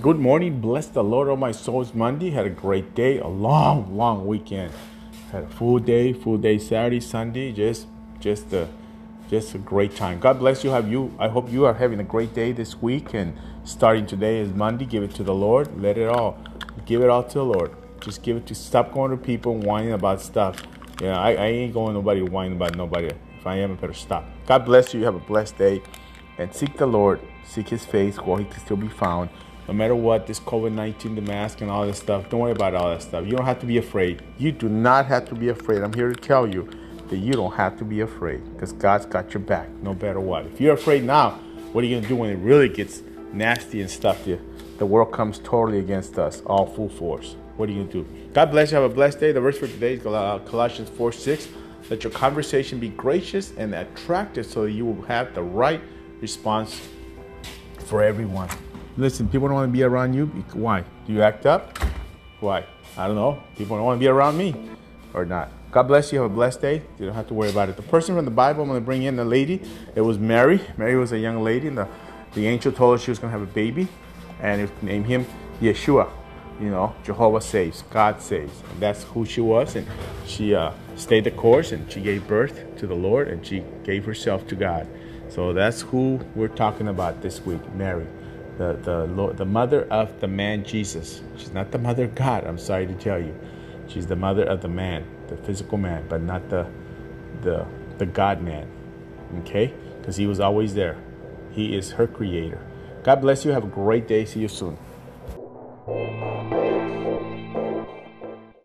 Good morning. Bless the Lord, oh my soul. It's Monday. Had a great day. A long, long weekend. Had a full day, full day Saturday, Sunday. Just, just a, just a great time. God bless you. Have you? I hope you are having a great day this week. And starting today is Monday. Give it to the Lord. Let it all. Give it all to the Lord. Just give it to. Stop going to people whining about stuff. Yeah, I, I ain't going nobody whining about nobody. If I am, I better stop. God bless you. Have a blessed day, and seek the Lord. Seek His face while He can still be found no matter what, this COVID 19, the mask, and all this stuff, don't worry about all that stuff. You don't have to be afraid. You do not have to be afraid. I'm here to tell you that you don't have to be afraid because God's got your back no matter what. If you're afraid now, what are you going to do when it really gets nasty and stuff? The, the world comes totally against us, all full force. What are you going to do? God bless you. Have a blessed day. The verse for today is uh, Colossians 4 6. Let your conversation be gracious and attractive so that you will have the right response for everyone. Listen, people don't want to be around you. Why? Do you act up? Why? I don't know. People don't want to be around me or not. God bless you. Have a blessed day. You don't have to worry about it. The person from the Bible, I'm going to bring in the lady. It was Mary. Mary was a young lady, and the, the angel told her she was going to have a baby, and it named him Yeshua. You know, Jehovah saves, God saves. And that's who she was. And she uh, stayed the course, and she gave birth to the Lord, and she gave herself to God. So that's who we're talking about this week, Mary the, the, Lord, the mother of the man Jesus. She's not the mother of God, I'm sorry to tell you. She's the mother of the man, the physical man, but not the, the, the God man. Okay? Because he was always there. He is her creator. God bless you. Have a great day. See you soon.